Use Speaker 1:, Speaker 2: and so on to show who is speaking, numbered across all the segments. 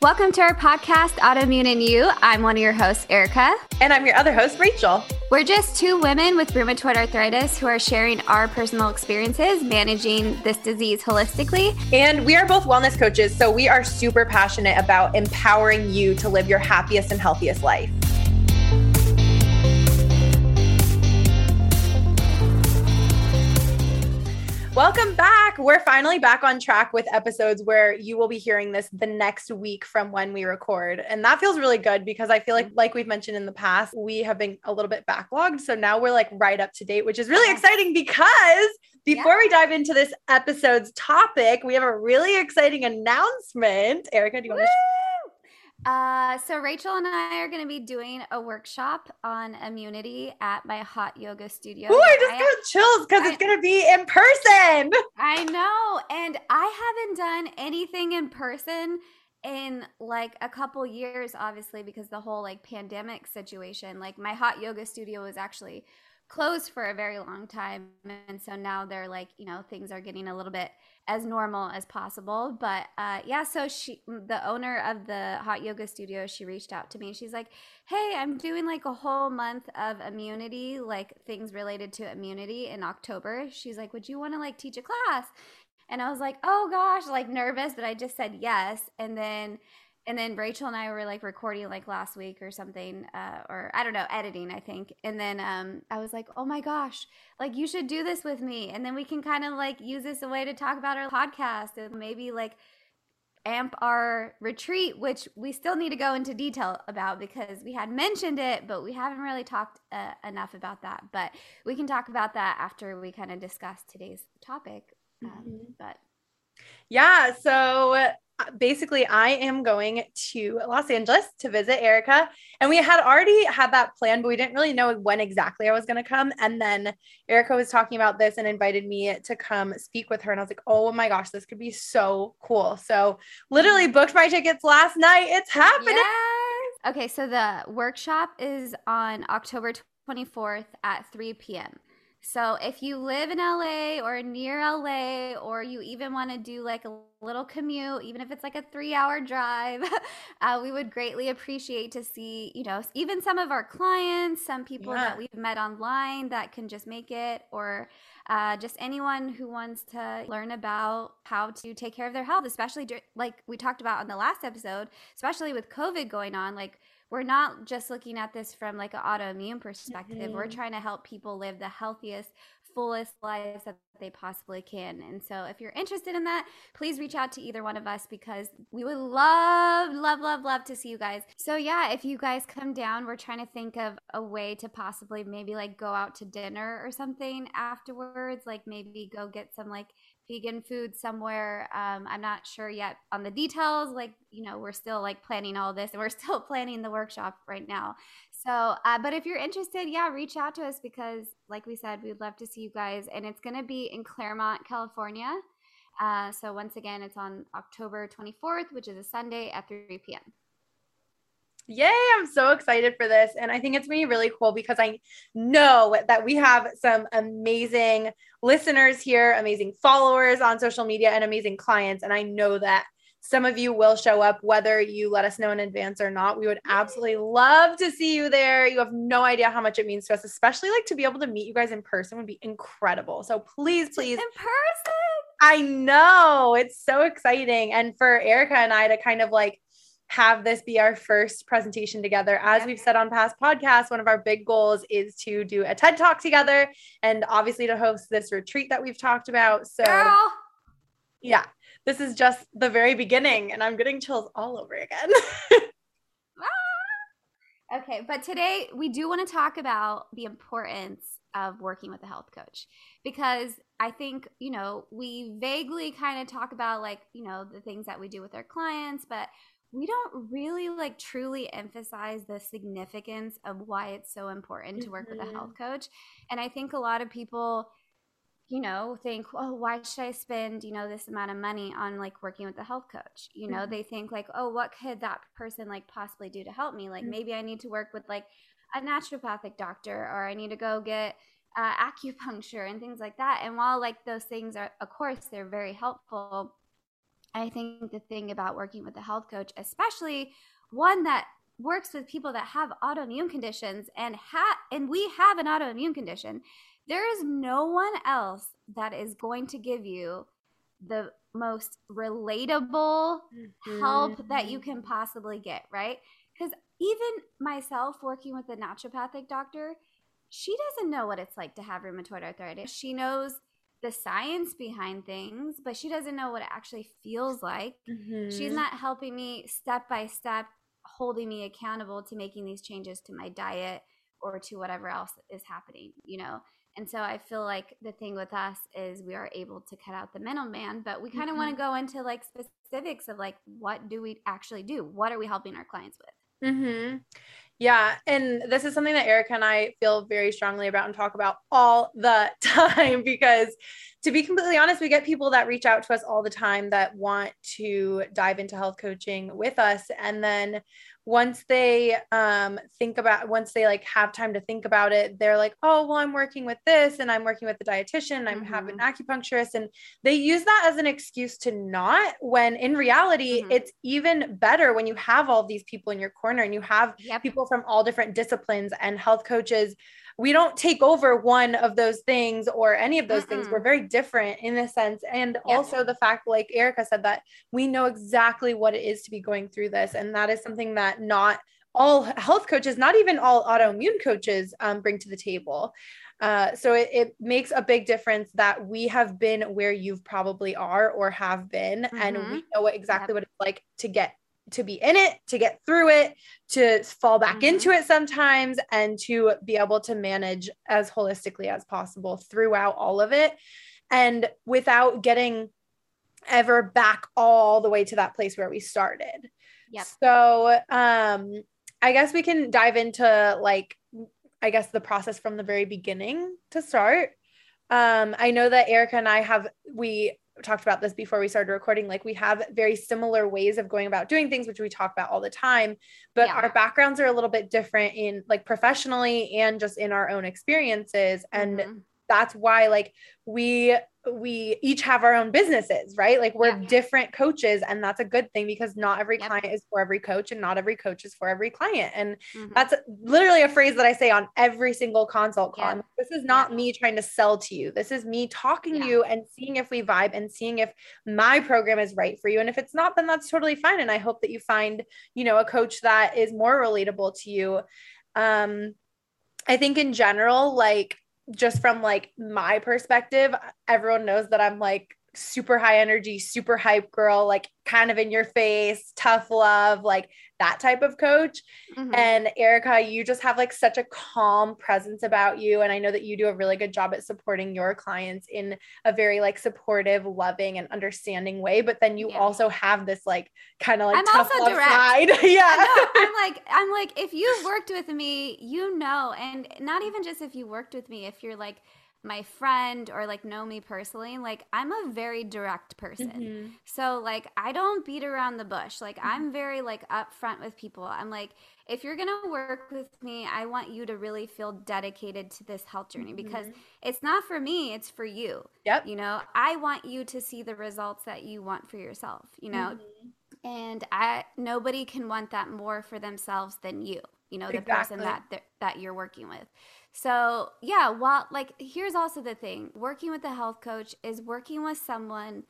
Speaker 1: Welcome to our podcast, Autoimmune and You. I'm one of your hosts, Erica.
Speaker 2: And I'm your other host, Rachel.
Speaker 1: We're just two women with rheumatoid arthritis who are sharing our personal experiences managing this disease holistically.
Speaker 2: And we are both wellness coaches, so we are super passionate about empowering you to live your happiest and healthiest life. Welcome back. We're finally back on track with episodes where you will be hearing this the next week from when we record. And that feels really good because I feel like like we've mentioned in the past, we have been a little bit backlogged. So now we're like right up to date, which is really exciting because before yeah. we dive into this episode's topic, we have a really exciting announcement. Erica, do you want to
Speaker 1: uh, so Rachel and I are going to be doing a workshop on immunity at my hot yoga studio.
Speaker 2: Oh, I just I, got chills because it's going to be in person.
Speaker 1: I know, and I haven't done anything in person in like a couple years, obviously because the whole like pandemic situation. Like my hot yoga studio was actually closed for a very long time, and so now they're like, you know, things are getting a little bit as normal as possible. But uh, yeah, so she, the owner of the hot yoga studio, she reached out to me. She's like, "Hey, I'm doing like a whole month of immunity, like things related to immunity in October." She's like, "Would you want to like teach a class?" And I was like, "Oh gosh," like nervous, but I just said yes. And then and then Rachel and I were like recording like last week or something, uh, or I don't know, editing, I think. And then um, I was like, oh my gosh, like you should do this with me. And then we can kind of like use this a way to talk about our podcast and maybe like amp our retreat, which we still need to go into detail about because we had mentioned it, but we haven't really talked uh, enough about that. But we can talk about that after we kind of discuss today's topic. Um, mm-hmm. But
Speaker 2: yeah, so uh, basically I am going to Los Angeles to visit Erica. And we had already had that plan, but we didn't really know when exactly I was going to come. And then Erica was talking about this and invited me to come speak with her. And I was like, oh my gosh, this could be so cool. So literally booked my tickets last night. It's happening.
Speaker 1: Yes. Okay. So the workshop is on October 24th at 3 p.m. So if you live in LA or near LA, or you even want to do like a little commute, even if it's like a three hour drive, uh, we would greatly appreciate to see, you know, even some of our clients, some people yeah. that we've met online that can just make it, or uh, just anyone who wants to learn about how to take care of their health, especially like we talked about on the last episode, especially with COVID going on, like we're not just looking at this from like an autoimmune perspective. Mm-hmm. We're trying to help people live the healthiest, fullest lives that they possibly can. And so if you're interested in that, please reach out to either one of us because we would love, love, love, love to see you guys. So yeah, if you guys come down, we're trying to think of a way to possibly maybe like go out to dinner or something afterwards, like maybe go get some like vegan food somewhere. Um, I'm not sure yet on the details. Like, you know, we're still like planning all this and we're still planning the workshop right now. So, uh, but if you're interested, yeah, reach out to us because, like we said, we'd love to see you guys. And it's going to be in Claremont, California. Uh, so, once again, it's on October 24th, which is a Sunday at 3 p.m.
Speaker 2: Yay, I'm so excited for this. And I think it's going to be really cool because I know that we have some amazing listeners here, amazing followers on social media, and amazing clients. And I know that some of you will show up whether you let us know in advance or not. We would absolutely love to see you there. You have no idea how much it means to us, especially like to be able to meet you guys in person would be incredible. So please, please.
Speaker 1: In person.
Speaker 2: I know. It's so exciting. And for Erica and I to kind of like have this be our first presentation together. As we've said on past podcasts, one of our big goals is to do a TED talk together and obviously to host this retreat that we've talked about. So, Girl. yeah, this is just the very beginning, and I'm getting chills all over again. Ah.
Speaker 1: okay, but today we do want to talk about the importance of working with a health coach because I think, you know, we vaguely kind of talk about like, you know, the things that we do with our clients, but we don't really like truly emphasize the significance of why it's so important to work mm-hmm. with a mm-hmm. health coach. And I think a lot of people, you know, think, oh, why should I spend, you know, this amount of money on like working with a health coach? You know, mm-hmm. they think like, oh, what could that person like possibly do to help me? Like mm-hmm. maybe I need to work with like a naturopathic doctor or I need to go get uh, acupuncture and things like that. And while like those things are, of course, they're very helpful I think the thing about working with a health coach, especially one that works with people that have autoimmune conditions and ha- and we have an autoimmune condition, there is no one else that is going to give you the most relatable mm-hmm. help that you can possibly get, right? Because even myself working with a naturopathic doctor, she doesn't know what it's like to have rheumatoid arthritis. She knows the science behind things, but she doesn't know what it actually feels like. Mm-hmm. She's not helping me step by step, holding me accountable to making these changes to my diet or to whatever else is happening, you know? And so I feel like the thing with us is we are able to cut out the middleman, but we kind of mm-hmm. want to go into like specifics of like what do we actually do? What are we helping our clients with?
Speaker 2: Mhm. Yeah, and this is something that Erica and I feel very strongly about and talk about all the time because to be completely honest, we get people that reach out to us all the time that want to dive into health coaching with us and then once they um, think about once they like have time to think about it they're like oh well i'm working with this and i'm working with the dietitian i'm mm-hmm. having an acupuncturist and they use that as an excuse to not when in reality mm-hmm. it's even better when you have all these people in your corner and you have yep. people from all different disciplines and health coaches we don't take over one of those things or any of those Mm-mm. things. We're very different in a sense. And yeah. also the fact, like Erica said, that we know exactly what it is to be going through this. And that is something that not all health coaches, not even all autoimmune coaches, um, bring to the table. Uh, so it, it, makes a big difference that we have been where you've probably are or have been, mm-hmm. and we know what exactly yep. what it's like to get to be in it, to get through it, to fall back mm-hmm. into it sometimes, and to be able to manage as holistically as possible throughout all of it. And without getting ever back all the way to that place where we started.
Speaker 1: Yep.
Speaker 2: So, um, I guess we can dive into like, I guess the process from the very beginning to start. Um, I know that Erica and I have, we talked about this before we started recording like we have very similar ways of going about doing things which we talk about all the time but yeah. our backgrounds are a little bit different in like professionally and just in our own experiences and mm-hmm. That's why like we we each have our own businesses, right? Like we're yeah. different coaches, and that's a good thing because not every yep. client is for every coach, and not every coach is for every client. And mm-hmm. that's literally a phrase that I say on every single consult call. Yeah. This is not yeah. me trying to sell to you. This is me talking to you and seeing if we vibe and seeing if my program is right for you. And if it's not, then that's totally fine. And I hope that you find, you know, a coach that is more relatable to you. Um, I think in general, like just from like my perspective, everyone knows that I'm like super high energy, super hype girl, like kind of in your face, tough love, like that type of coach. Mm-hmm. And Erica, you just have like such a calm presence about you. And I know that you do a really good job at supporting your clients in a very like supportive, loving, and understanding way. But then you yeah. also have this like kind of like I'm tough also direct. side. yeah.
Speaker 1: I'm like, I'm like, if you've worked with me, you know, and not even just if you worked with me, if you're like, my friend or like know me personally, like I'm a very direct person. Mm-hmm. So like I don't beat around the bush. Like mm-hmm. I'm very like upfront with people. I'm like if you're going to work with me, I want you to really feel dedicated to this health journey mm-hmm. because it's not for me, it's for you.
Speaker 2: Yep.
Speaker 1: You know, I want you to see the results that you want for yourself, you know? Mm-hmm. And I nobody can want that more for themselves than you. You know, the exactly. person that that you're working with. So, yeah, while like here's also the thing working with a health coach is working with someone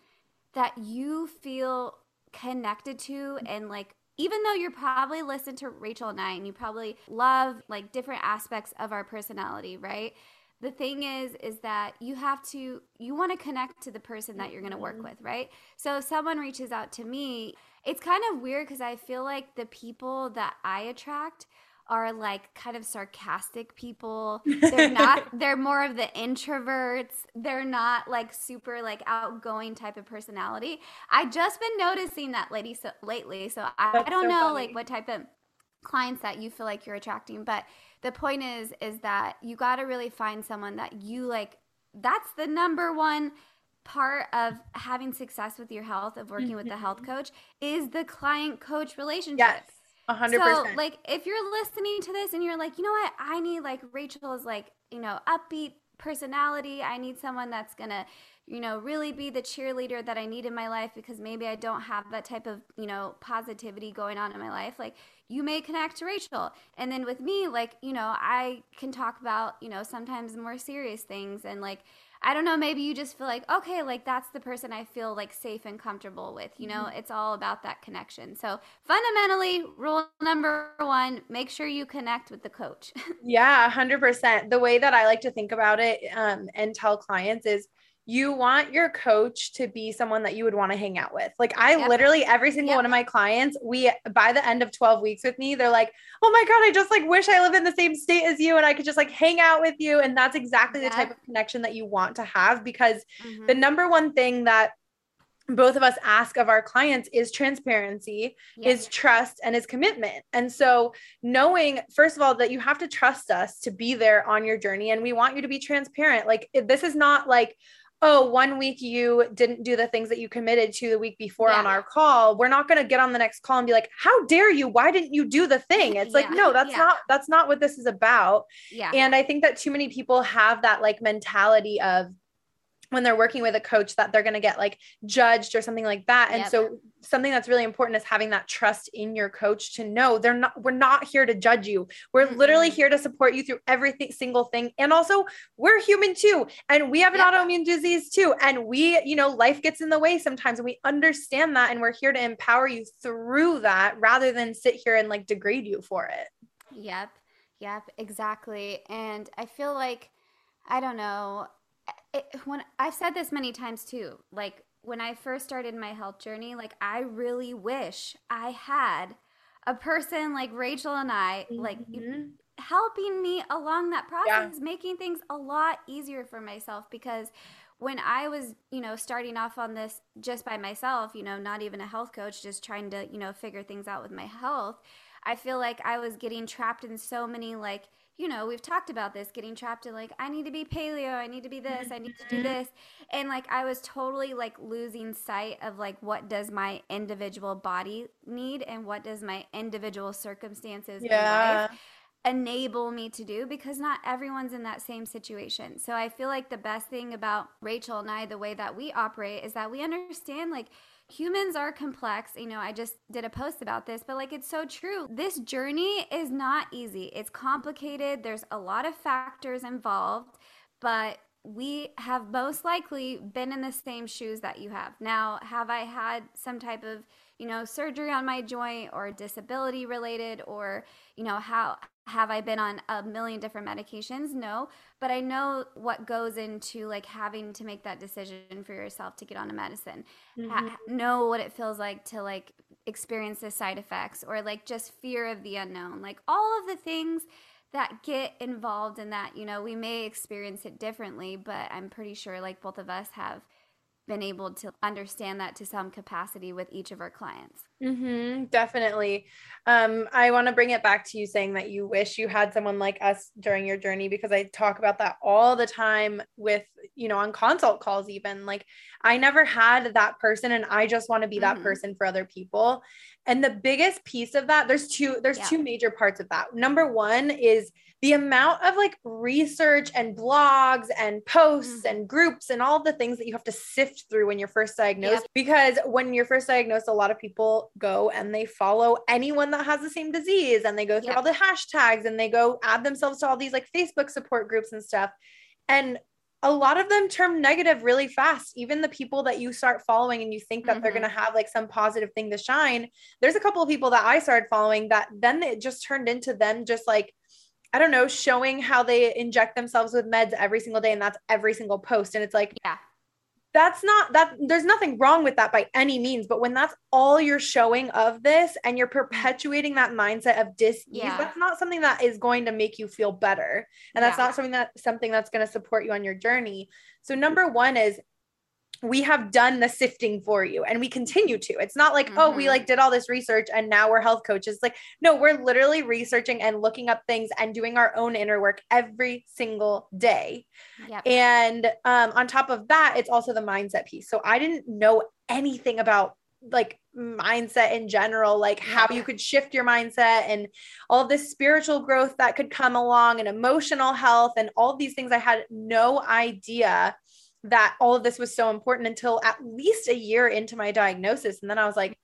Speaker 1: that you feel connected to and like even though you're probably listen to Rachel and I and you probably love like different aspects of our personality, right? The thing is is that you have to you want to connect to the person that you're going to work mm-hmm. with, right? So if someone reaches out to me, it's kind of weird cuz I feel like the people that I attract are like kind of sarcastic people. They're not, they're more of the introverts. They're not like super like outgoing type of personality. I just been noticing that lady so lately. So I, I don't so know funny. like what type of clients that you feel like you're attracting, but the point is is that you got to really find someone that you like that's the number one part of having success with your health of working mm-hmm. with the health mm-hmm. coach is the client coach relationship.
Speaker 2: Yes hundred percent.
Speaker 1: So, like, if you're listening to this and you're like, you know what, I need like Rachel's like, you know, upbeat personality. I need someone that's gonna you know, really be the cheerleader that I need in my life because maybe I don't have that type of, you know, positivity going on in my life, like you may connect to Rachel. And then with me, like, you know, I can talk about, you know, sometimes more serious things and like I don't know, maybe you just feel like, okay, like that's the person I feel like safe and comfortable with. You know, mm-hmm. it's all about that connection. So, fundamentally, rule number one make sure you connect with the coach.
Speaker 2: yeah, 100%. The way that I like to think about it um, and tell clients is you want your coach to be someone that you would want to hang out with. Like I yep. literally every single yep. one of my clients, we by the end of 12 weeks with me, they're like, "Oh my god, I just like wish I live in the same state as you and I could just like hang out with you." And that's exactly yep. the type of connection that you want to have because mm-hmm. the number one thing that both of us ask of our clients is transparency, is trust, and is commitment. And so, knowing, first of all, that you have to trust us to be there on your journey, and we want you to be transparent. Like, this is not like, oh, one week you didn't do the things that you committed to the week before yeah. on our call. We're not going to get on the next call and be like, how dare you? Why didn't you do the thing? It's yeah. like, no, that's yeah. not, that's not what this is about. Yeah. And I think that too many people have that like mentality of, when they're working with a coach that they're going to get like judged or something like that. And yep. so something that's really important is having that trust in your coach to know they're not we're not here to judge you. We're mm-hmm. literally here to support you through everything single thing. And also, we're human too and we have an yep. autoimmune disease too and we, you know, life gets in the way sometimes and we understand that and we're here to empower you through that rather than sit here and like degrade you for it.
Speaker 1: Yep. Yep, exactly. And I feel like I don't know it, when I've said this many times too, like when I first started my health journey, like I really wish I had a person like Rachel and I, mm-hmm. like helping me along that process, yeah. making things a lot easier for myself because when I was, you know, starting off on this just by myself, you know, not even a health coach, just trying to, you know, figure things out with my health, I feel like I was getting trapped in so many like you know, we've talked about this getting trapped in like, I need to be paleo, I need to be this, I need to do mm-hmm. this. And like, I was totally like losing sight of like, what does my individual body need and what does my individual circumstances yeah. in life enable me to do because not everyone's in that same situation. So I feel like the best thing about Rachel and I, the way that we operate, is that we understand like, humans are complex. You know, I just did a post about this, but like it's so true. This journey is not easy, it's complicated. There's a lot of factors involved, but we have most likely been in the same shoes that you have. Now, have I had some type of, you know, surgery on my joint or disability related or, you know, how have I been on a million different medications? No, but I know what goes into like having to make that decision for yourself to get on a medicine. Mm-hmm. Ha- know what it feels like to like experience the side effects or like just fear of the unknown. Like all of the things that get involved in that, you know, we may experience it differently, but I'm pretty sure like both of us have been able to understand that to some capacity with each of our clients.
Speaker 2: Mm-hmm, definitely. Um, I want to bring it back to you saying that you wish you had someone like us during your journey because I talk about that all the time with, you know, on consult calls, even. Like, I never had that person, and I just want to be that mm-hmm. person for other people. And the biggest piece of that, there's two, there's yeah. two major parts of that. Number one is the amount of like research and blogs and posts mm-hmm. and groups and all the things that you have to sift through when you're first diagnosed. Yep. Because when you're first diagnosed, a lot of people go and they follow anyone that has the same disease and they go through yep. all the hashtags and they go add themselves to all these like Facebook support groups and stuff. And a lot of them turn negative really fast. Even the people that you start following and you think that mm-hmm. they're going to have like some positive thing to shine. There's a couple of people that I started following that then it just turned into them just like I don't know, showing how they inject themselves with meds every single day and that's every single post. And it's like, yeah, that's not that there's nothing wrong with that by any means. But when that's all you're showing of this and you're perpetuating that mindset of dis yeah. that's not something that is going to make you feel better. And that's yeah. not something that something that's going to support you on your journey. So number one is we have done the sifting for you and we continue to. It's not like, mm-hmm. oh, we like mm-hmm. did all this research and now we're health coaches. Like, no, we're literally researching and looking up things and doing our own inner work every single day. Yep. And um, on top of that, it's also the mindset piece. So I didn't know anything about like mindset in general, like how you could shift your mindset and all this spiritual growth that could come along and emotional health and all these things I had no idea that all of this was so important until at least a year into my diagnosis. And then I was like,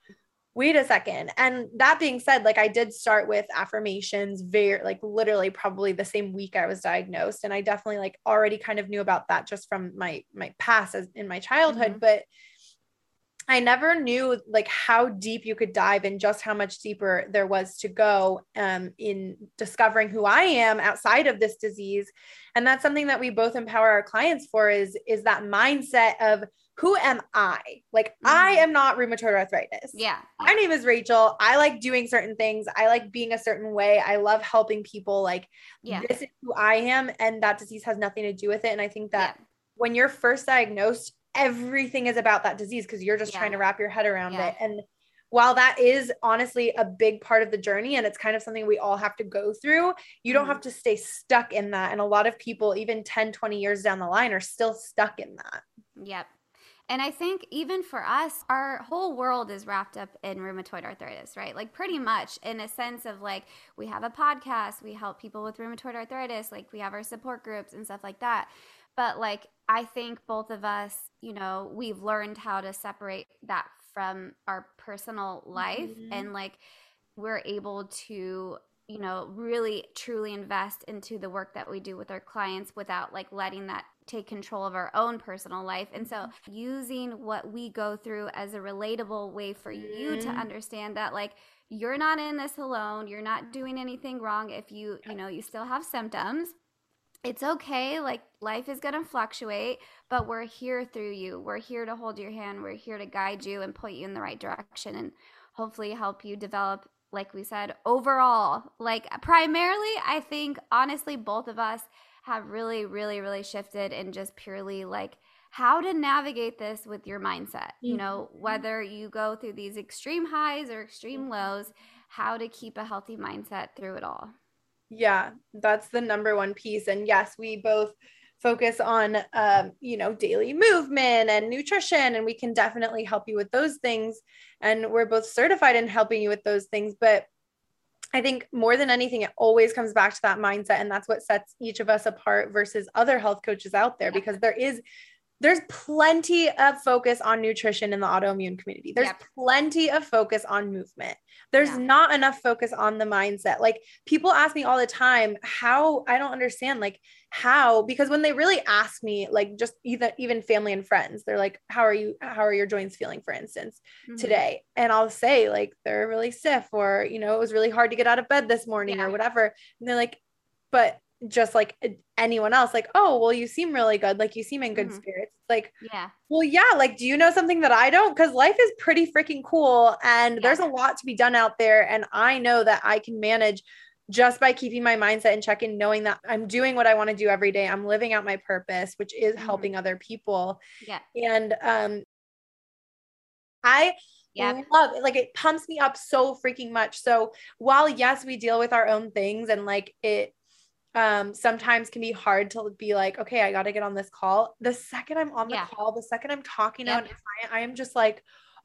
Speaker 2: wait a second. And that being said, like I did start with affirmations very like literally probably the same week I was diagnosed. And I definitely like already kind of knew about that just from my my past as in my childhood. Mm-hmm. But I never knew like how deep you could dive and just how much deeper there was to go um, in discovering who I am outside of this disease. And that's something that we both empower our clients for is is that mindset of who am I? Like mm-hmm. I am not rheumatoid arthritis.
Speaker 1: Yeah.
Speaker 2: My name is Rachel. I like doing certain things. I like being a certain way. I love helping people. Like yeah. this is who I am and that disease has nothing to do with it. And I think that yeah. when you're first diagnosed, everything is about that disease because you're just yeah. trying to wrap your head around yeah. it. And while that is honestly a big part of the journey and it's kind of something we all have to go through, you don't mm-hmm. have to stay stuck in that. And a lot of people, even 10, 20 years down the line, are still stuck in that.
Speaker 1: Yep. And I think even for us, our whole world is wrapped up in rheumatoid arthritis, right? Like, pretty much in a sense of like, we have a podcast, we help people with rheumatoid arthritis, like, we have our support groups and stuff like that. But like, I think both of us, you know, we've learned how to separate that from our personal life mm-hmm. and like we're able to you know really truly invest into the work that we do with our clients without like letting that take control of our own personal life and so mm-hmm. using what we go through as a relatable way for you to mm-hmm. understand that like you're not in this alone you're not doing anything wrong if you you know you still have symptoms it's okay. Like life is going to fluctuate, but we're here through you. We're here to hold your hand. We're here to guide you and point you in the right direction and hopefully help you develop, like we said, overall. Like primarily, I think honestly, both of us have really, really, really shifted in just purely like how to navigate this with your mindset. Mm-hmm. You know, whether you go through these extreme highs or extreme lows, how to keep a healthy mindset through it all.
Speaker 2: Yeah, that's the number one piece. And yes, we both focus on um, you know daily movement and nutrition and we can definitely help you with those things. And we're both certified in helping you with those things. But i think more than anything it always comes back to that mindset. And that's what sets each of us apart versus other health coaches out there because there is there's plenty of focus on nutrition in the autoimmune community. There's yep. plenty of focus on movement. There's yeah. not enough focus on the mindset. Like people ask me all the time, how I don't understand, like how, because when they really ask me, like just even even family and friends, they're like, How are you, how are your joints feeling, for instance, mm-hmm. today? And I'll say, like, they're really stiff, or you know, it was really hard to get out of bed this morning, yeah. or whatever. And they're like, but just like anyone else like oh well you seem really good like you seem in good mm-hmm. spirits like
Speaker 1: yeah
Speaker 2: well yeah like do you know something that i don't because life is pretty freaking cool and yeah. there's a lot to be done out there and i know that i can manage just by keeping my mindset in check and knowing that i'm doing what i want to do every day i'm living out my purpose which is mm-hmm. helping other people
Speaker 1: yeah
Speaker 2: and um i yeah. love it. Like it pumps me up so freaking much. So while yes, we deal with our own things and like it um, sometimes can be hard to be like, okay, I got to get on this call. The second I'm on the yeah. call, the second I'm talking yep. to an client, I am just like,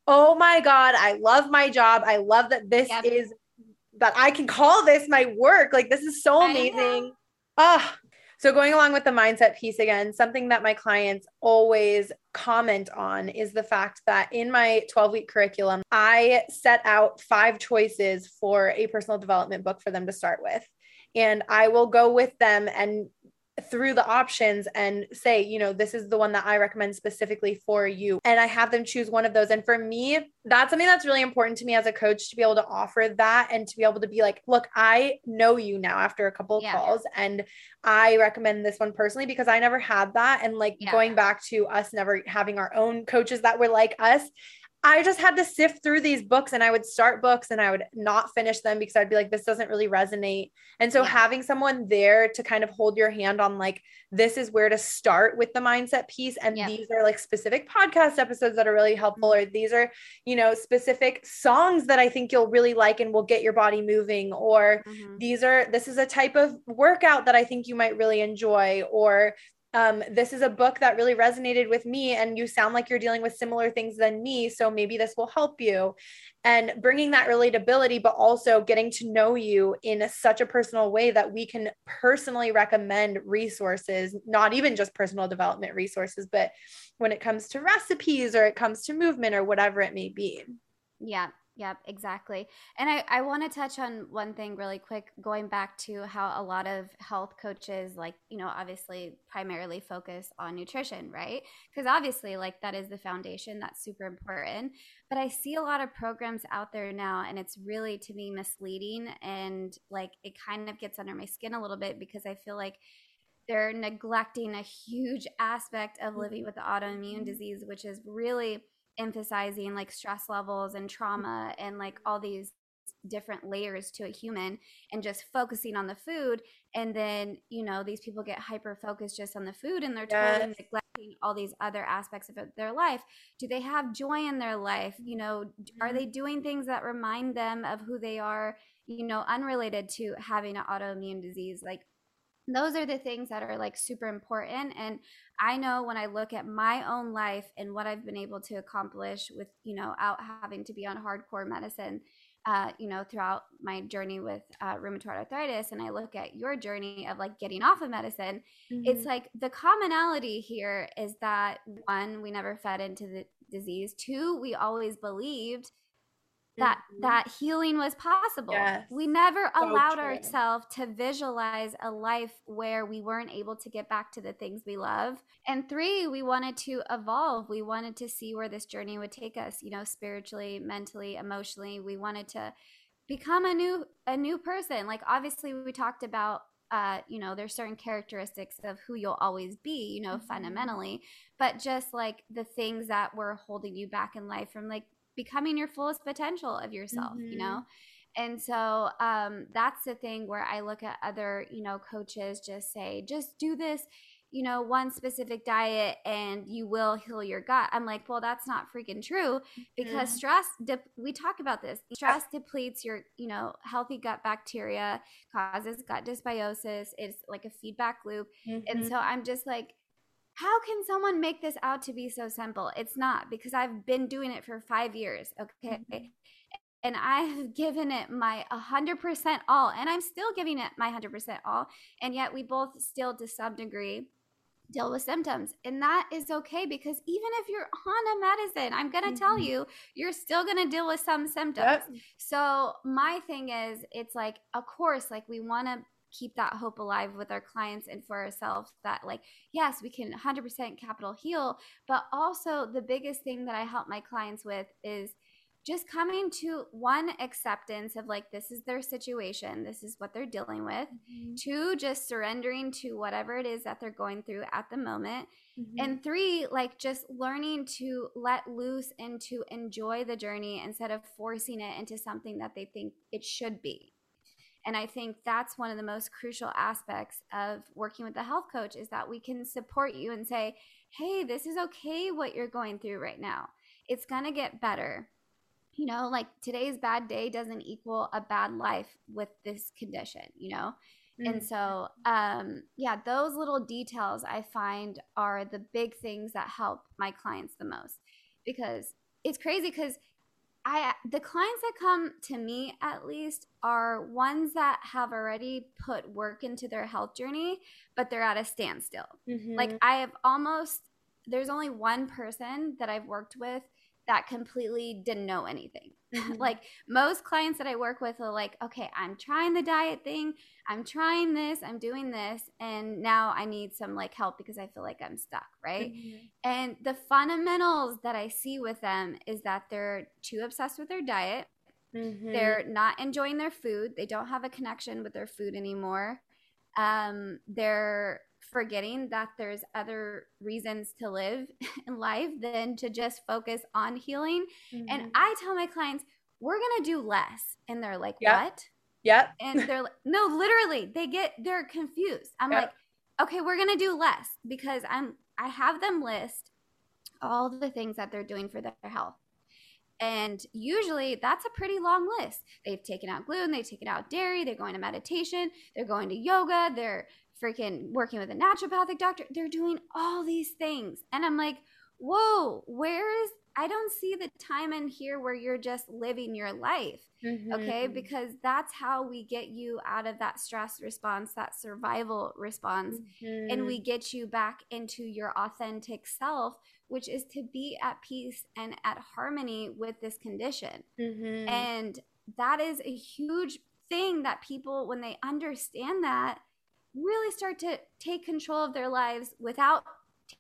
Speaker 2: oh my God, I love my job. I love that this yep. is that I can call this my work. Like this is so amazing. Ah. So going along with the mindset piece again, something that my clients always comment on is the fact that in my 12 week curriculum, I set out five choices for a personal development book for them to start with and I will go with them and through the options and say, you know, this is the one that I recommend specifically for you. And I have them choose one of those. And for me, that's something that's really important to me as a coach to be able to offer that and to be able to be like, look, I know you now after a couple of yeah. calls and I recommend this one personally because I never had that. And like yeah. going back to us never having our own coaches that were like us, I just had to sift through these books and I would start books and I would not finish them because I'd be like, this doesn't really resonate. And so yeah. having someone there to kind of hold your hand on like, this is where to start with the mindset piece. And yeah. these are like specific podcast episodes that are really helpful, mm-hmm. or these are, you know, specific songs that I think you'll really like and will get your body moving, or mm-hmm. these are, this is a type of workout that I think you might really enjoy, or um, this is a book that really resonated with me and you sound like you're dealing with similar things than me so maybe this will help you. And bringing that relatability but also getting to know you in such a personal way that we can personally recommend resources not even just personal development resources but when it comes to recipes or it comes to movement or whatever it may be.
Speaker 1: Yeah Yep, exactly. And I, I want to touch on one thing really quick, going back to how a lot of health coaches, like, you know, obviously primarily focus on nutrition, right? Because obviously, like, that is the foundation, that's super important. But I see a lot of programs out there now, and it's really to me misleading. And like, it kind of gets under my skin a little bit because I feel like they're neglecting a huge aspect of mm-hmm. living with autoimmune mm-hmm. disease, which is really emphasizing like stress levels and trauma and like all these different layers to a human and just focusing on the food and then you know these people get hyper focused just on the food and they're yes. totally neglecting all these other aspects of their life do they have joy in their life you know are mm-hmm. they doing things that remind them of who they are you know unrelated to having an autoimmune disease like those are the things that are like super important and i know when i look at my own life and what i've been able to accomplish with you know out having to be on hardcore medicine uh, you know throughout my journey with uh, rheumatoid arthritis and i look at your journey of like getting off of medicine mm-hmm. it's like the commonality here is that one we never fed into the disease two we always believed that mm-hmm. that healing was possible. Yes. We never so allowed ourselves to visualize a life where we weren't able to get back to the things we love. And three, we wanted to evolve. We wanted to see where this journey would take us, you know, spiritually, mentally, emotionally. We wanted to become a new a new person. Like obviously we talked about uh, you know, there's certain characteristics of who you'll always be, you know, mm-hmm. fundamentally, but just like the things that were holding you back in life from like becoming your fullest potential of yourself, mm-hmm. you know? And so um, that's the thing where I look at other, you know, coaches just say, just do this, you know, one specific diet and you will heal your gut. I'm like, well, that's not freaking true because mm-hmm. stress, de- we talk about this. Stress depletes your, you know, healthy gut bacteria, causes gut dysbiosis. It's like a feedback loop. Mm-hmm. And so I'm just like, how can someone make this out to be so simple? It's not because I've been doing it for five years. Okay. Mm-hmm. And I have given it my 100% all, and I'm still giving it my 100% all. And yet we both still, to some degree, deal with symptoms. And that is okay because even if you're on a medicine, I'm going to mm-hmm. tell you, you're still going to deal with some symptoms. Yep. So, my thing is, it's like, of course, like we want to keep that hope alive with our clients and for ourselves that like yes we can 100% capital heal but also the biggest thing that i help my clients with is just coming to one acceptance of like this is their situation this is what they're dealing with mm-hmm. two just surrendering to whatever it is that they're going through at the moment mm-hmm. and three like just learning to let loose and to enjoy the journey instead of forcing it into something that they think it should be and I think that's one of the most crucial aspects of working with a health coach is that we can support you and say, hey, this is okay what you're going through right now. It's going to get better. You know, like today's bad day doesn't equal a bad life with this condition, you know? Mm-hmm. And so, um, yeah, those little details I find are the big things that help my clients the most because it's crazy because I the clients that come to me at least are ones that have already put work into their health journey, but they're at a standstill. Mm-hmm. Like I have almost there's only one person that I've worked with that completely didn't know anything. Mm-hmm. like most clients that I work with are like, okay, I'm trying the diet thing, I'm trying this, I'm doing this, and now I need some like help because I feel like I'm stuck, right? Mm-hmm. And the fundamentals that I see with them is that they're too obsessed with their diet. Mm-hmm. They're not enjoying their food. They don't have a connection with their food anymore. Um, they're forgetting that there's other reasons to live in life than to just focus on healing. Mm-hmm. And I tell my clients, we're going to do less. And they're like, yep. what?
Speaker 2: Yep.
Speaker 1: And they're like, no, literally, they get, they're confused. I'm yep. like, okay, we're going to do less because I'm, I have them list all the things that they're doing for their health. And usually that's a pretty long list. They've taken out gluten, they've taken out dairy, they're going to meditation, they're going to yoga, they're freaking working with a naturopathic doctor. They're doing all these things. And I'm like, whoa, where is I don't see the time in here where you're just living your life. Mm-hmm. Okay. Because that's how we get you out of that stress response, that survival response, mm-hmm. and we get you back into your authentic self, which is to be at peace and at harmony with this condition. Mm-hmm. And that is a huge thing that people, when they understand that, really start to take control of their lives without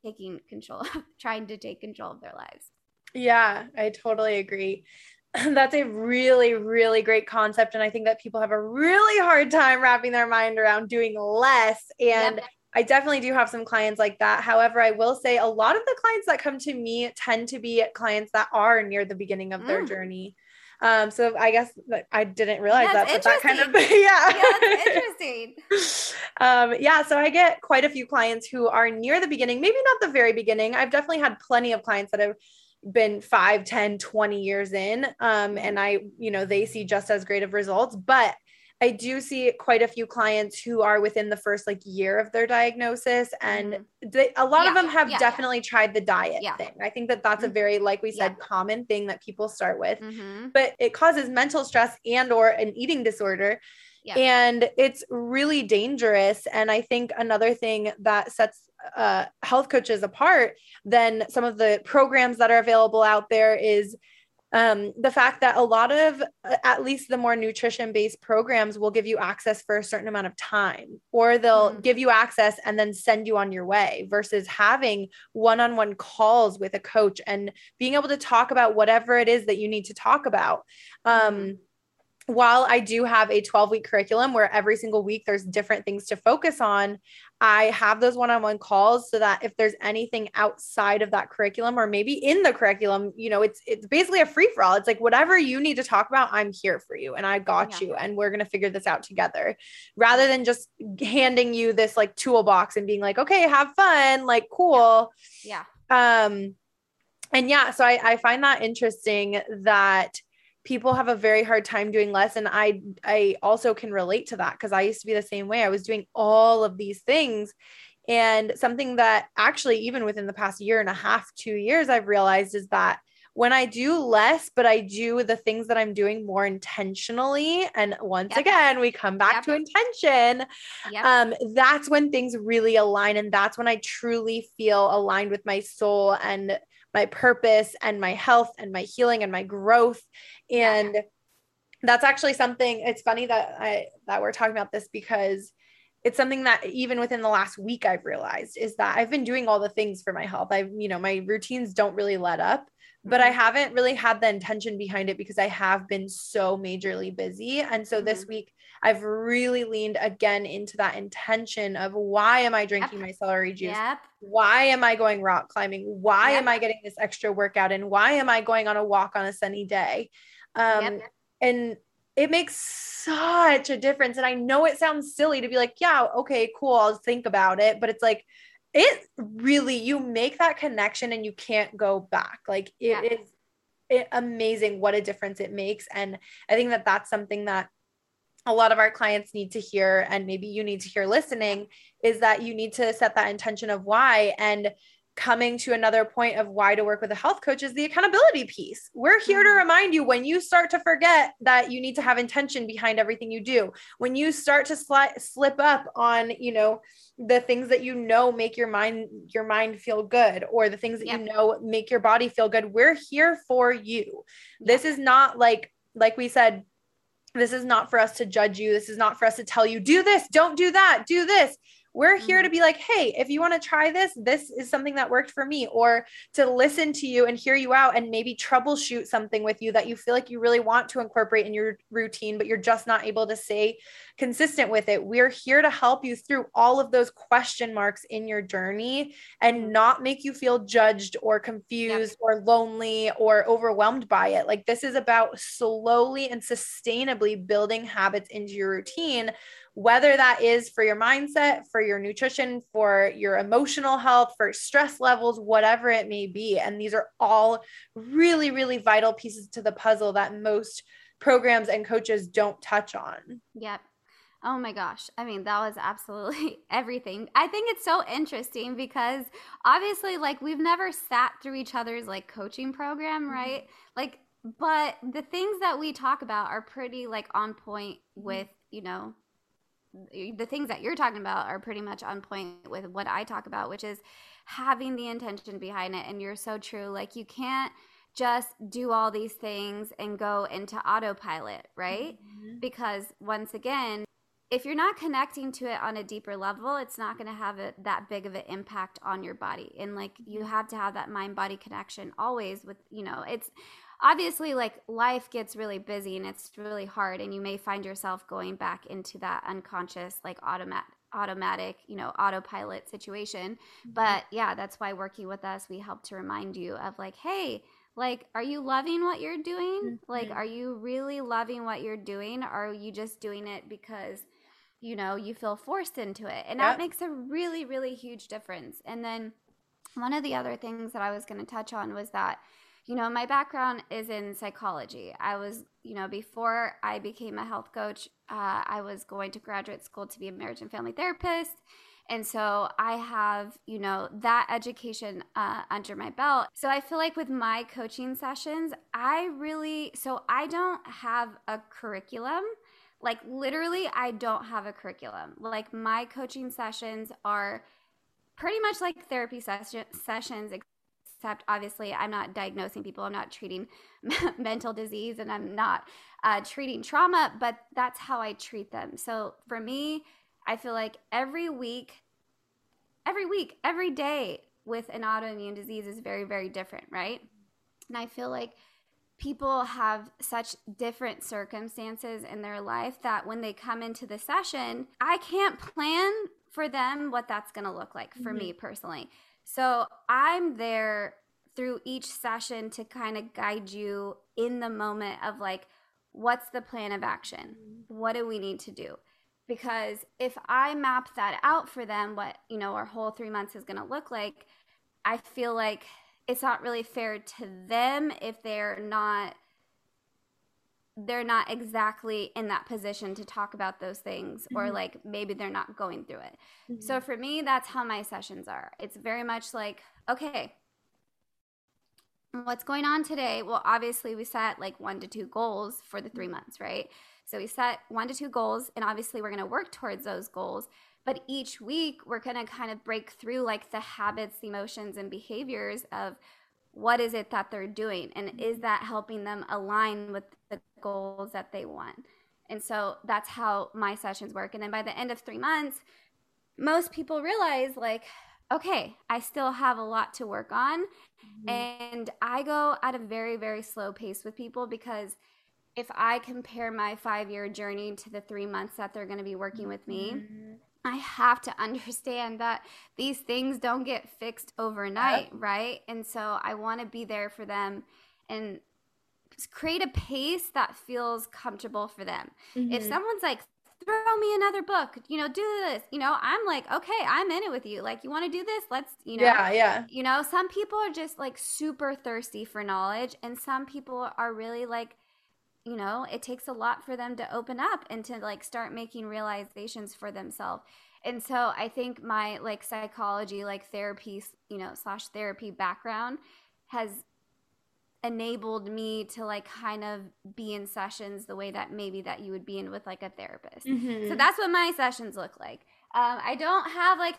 Speaker 1: taking control, of trying to take control of their lives.
Speaker 2: Yeah, I totally agree. That's a really, really great concept. And I think that people have a really hard time wrapping their mind around doing less. And yep. I definitely do have some clients like that. However, I will say a lot of the clients that come to me tend to be clients that are near the beginning of their mm. journey. Um, so I guess I didn't realize that, but that kind of yeah, yeah interesting. um, yeah, so I get quite a few clients who are near the beginning, maybe not the very beginning. I've definitely had plenty of clients that have been 5 10 20 years in um, and i you know they see just as great of results but i do see quite a few clients who are within the first like year of their diagnosis and mm-hmm. they, a lot yeah, of them have yeah, definitely yeah. tried the diet thing i think that that's mm-hmm. a very like we said common thing that people start with mm-hmm. but it causes mental stress and or an eating disorder and it's really dangerous. And I think another thing that sets uh, health coaches apart than some of the programs that are available out there is um, the fact that a lot of uh, at least the more nutrition based programs will give you access for a certain amount of time or they'll mm-hmm. give you access and then send you on your way versus having one-on-one calls with a coach and being able to talk about whatever it is that you need to talk about um, mm-hmm while I do have a 12 week curriculum where every single week there's different things to focus on, I have those one on one calls so that if there's anything outside of that curriculum or maybe in the curriculum, you know, it's it's basically a free for all. It's like whatever you need to talk about, I'm here for you and I got yeah. you and we're going to figure this out together rather than just handing you this like toolbox and being like, "Okay, have fun, like cool."
Speaker 1: Yeah.
Speaker 2: yeah. Um and yeah, so I I find that interesting that people have a very hard time doing less and i i also can relate to that because i used to be the same way i was doing all of these things and something that actually even within the past year and a half two years i've realized is that when I do less, but I do the things that I'm doing more intentionally. And once yep. again, we come back yep. to intention. Yep. Um, that's when things really align. And that's when I truly feel aligned with my soul and my purpose and my health and my healing and my growth and that's actually something it's funny that i that we're talking about this because it's something that even within the last week i've realized is that i've been doing all the things for my health i've you know my routines don't really let up but I mm-hmm. haven't really had the intention behind it because I have been so majorly busy. And so mm-hmm. this week, I've really leaned again into that intention of why am I drinking yep. my celery juice? Yep. Why am I going rock climbing? Why yep. am I getting this extra workout? And why am I going on a walk on a sunny day? Um, and it makes such a difference. And I know it sounds silly to be like, yeah, okay, cool, I'll think about it. But it's like, it really, you make that connection and you can't go back. Like, it yeah. is it, amazing what a difference it makes. And I think that that's something that a lot of our clients need to hear and maybe you need to hear listening is that you need to set that intention of why and coming to another point of why to work with a health coach is the accountability piece. We're here to mm-hmm. remind you when you start to forget that you need to have intention behind everything you do. When you start to sli- slip up on, you know, the things that you know make your mind your mind feel good or the things that yep. you know make your body feel good. We're here for you. Yep. This is not like like we said this is not for us to judge you. This is not for us to tell you do this, don't do that, do this we're here to mm-hmm. be like, hey, if you want to try this, this is something that worked for me, or to listen to you and hear you out and maybe troubleshoot something with you that you feel like you really want to incorporate in your routine, but you're just not able to stay consistent with it. We're here to help you through all of those question marks in your journey and mm-hmm. not make you feel judged or confused yep. or lonely or overwhelmed by it. Like, this is about slowly and sustainably building habits into your routine whether that is for your mindset, for your nutrition, for your emotional health, for stress levels, whatever it may be. And these are all really, really vital pieces to the puzzle that most programs and coaches don't touch on.
Speaker 1: Yep. Oh my gosh. I mean, that was absolutely everything. I think it's so interesting because obviously like we've never sat through each other's like coaching program, mm-hmm. right? Mm-hmm. Like but the things that we talk about are pretty like on point mm-hmm. with, you know, the things that you're talking about are pretty much on point with what I talk about, which is having the intention behind it and you're so true. Like you can't just do all these things and go into autopilot, right? Mm-hmm. Because once again, if you're not connecting to it on a deeper level, it's not going to have a, that big of an impact on your body. And like you have to have that mind body connection always with, you know, it's obviously like life gets really busy and it's really hard and you may find yourself going back into that unconscious like automatic automatic, you know, autopilot situation. Mm-hmm. But yeah, that's why working with us, we help to remind you of like, hey, like are you loving what you're doing mm-hmm. like are you really loving what you're doing or are you just doing it because you know you feel forced into it and yep. that makes a really really huge difference and then one of the other things that i was going to touch on was that you know my background is in psychology i was you know before i became a health coach uh, i was going to graduate school to be a marriage and family therapist and so I have, you know, that education uh, under my belt. So I feel like with my coaching sessions, I really, so I don't have a curriculum. Like literally, I don't have a curriculum. Like my coaching sessions are pretty much like therapy ses- sessions, except obviously I'm not diagnosing people, I'm not treating mental disease, and I'm not uh, treating trauma, but that's how I treat them. So for me, I feel like every week, every week, every day with an autoimmune disease is very, very different, right? And I feel like people have such different circumstances in their life that when they come into the session, I can't plan for them what that's going to look like for mm-hmm. me personally. So I'm there through each session to kind of guide you in the moment of like, what's the plan of action? What do we need to do? because if I map that out for them, what, you know, our whole three months is going to look like, I feel like it's not really fair to them if they're not they're not exactly in that position to talk about those things mm-hmm. or like maybe they're not going through it. Mm-hmm. So for me that's how my sessions are. It's very much like okay, what's going on today? Well, obviously we set like 1 to 2 goals for the 3 mm-hmm. months, right? So we set one to two goals, and obviously we're going to work towards those goals. But each week, we're going to kind of break through like the habits, emotions, and behaviors of what is it that they're doing, and is that helping them align with the goals that they want. And so that's how my sessions work. And then by the end of three months, most people realize like, okay, I still have a lot to work on. Mm-hmm. And I go at a very, very slow pace with people because if I compare my five year journey to the three months that they're going to be working with me, mm-hmm. I have to understand that these things don't get fixed overnight, yep. right? And so I want to be there for them and create a pace that feels comfortable for them. Mm-hmm. If someone's like, throw me another book, you know, do this, you know, I'm like, okay, I'm in it with you. Like, you want to do this? Let's, you know,
Speaker 2: yeah, yeah.
Speaker 1: You know, some people are just like super thirsty for knowledge, and some people are really like, you know, it takes a lot for them to open up and to like start making realizations for themselves. And so I think my like psychology, like therapy, you know, slash therapy background has enabled me to like kind of be in sessions the way that maybe that you would be in with like a therapist. Mm-hmm. So that's what my sessions look like. Um, I don't have like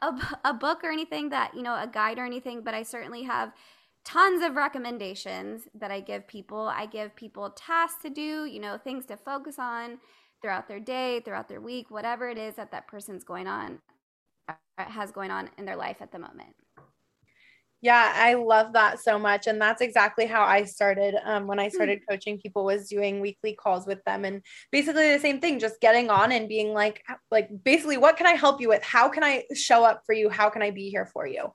Speaker 1: a, a book or anything that, you know, a guide or anything, but I certainly have tons of recommendations that I give people. I give people tasks to do, you know, things to focus on throughout their day, throughout their week, whatever it is that that person's going on uh, has going on in their life at the moment.
Speaker 2: Yeah, I love that so much, and that's exactly how I started. Um, when I hmm. started coaching people, was doing weekly calls with them, and basically the same thing, just getting on and being like, like basically, what can I help you with? How can I show up for you? How can I be here for you?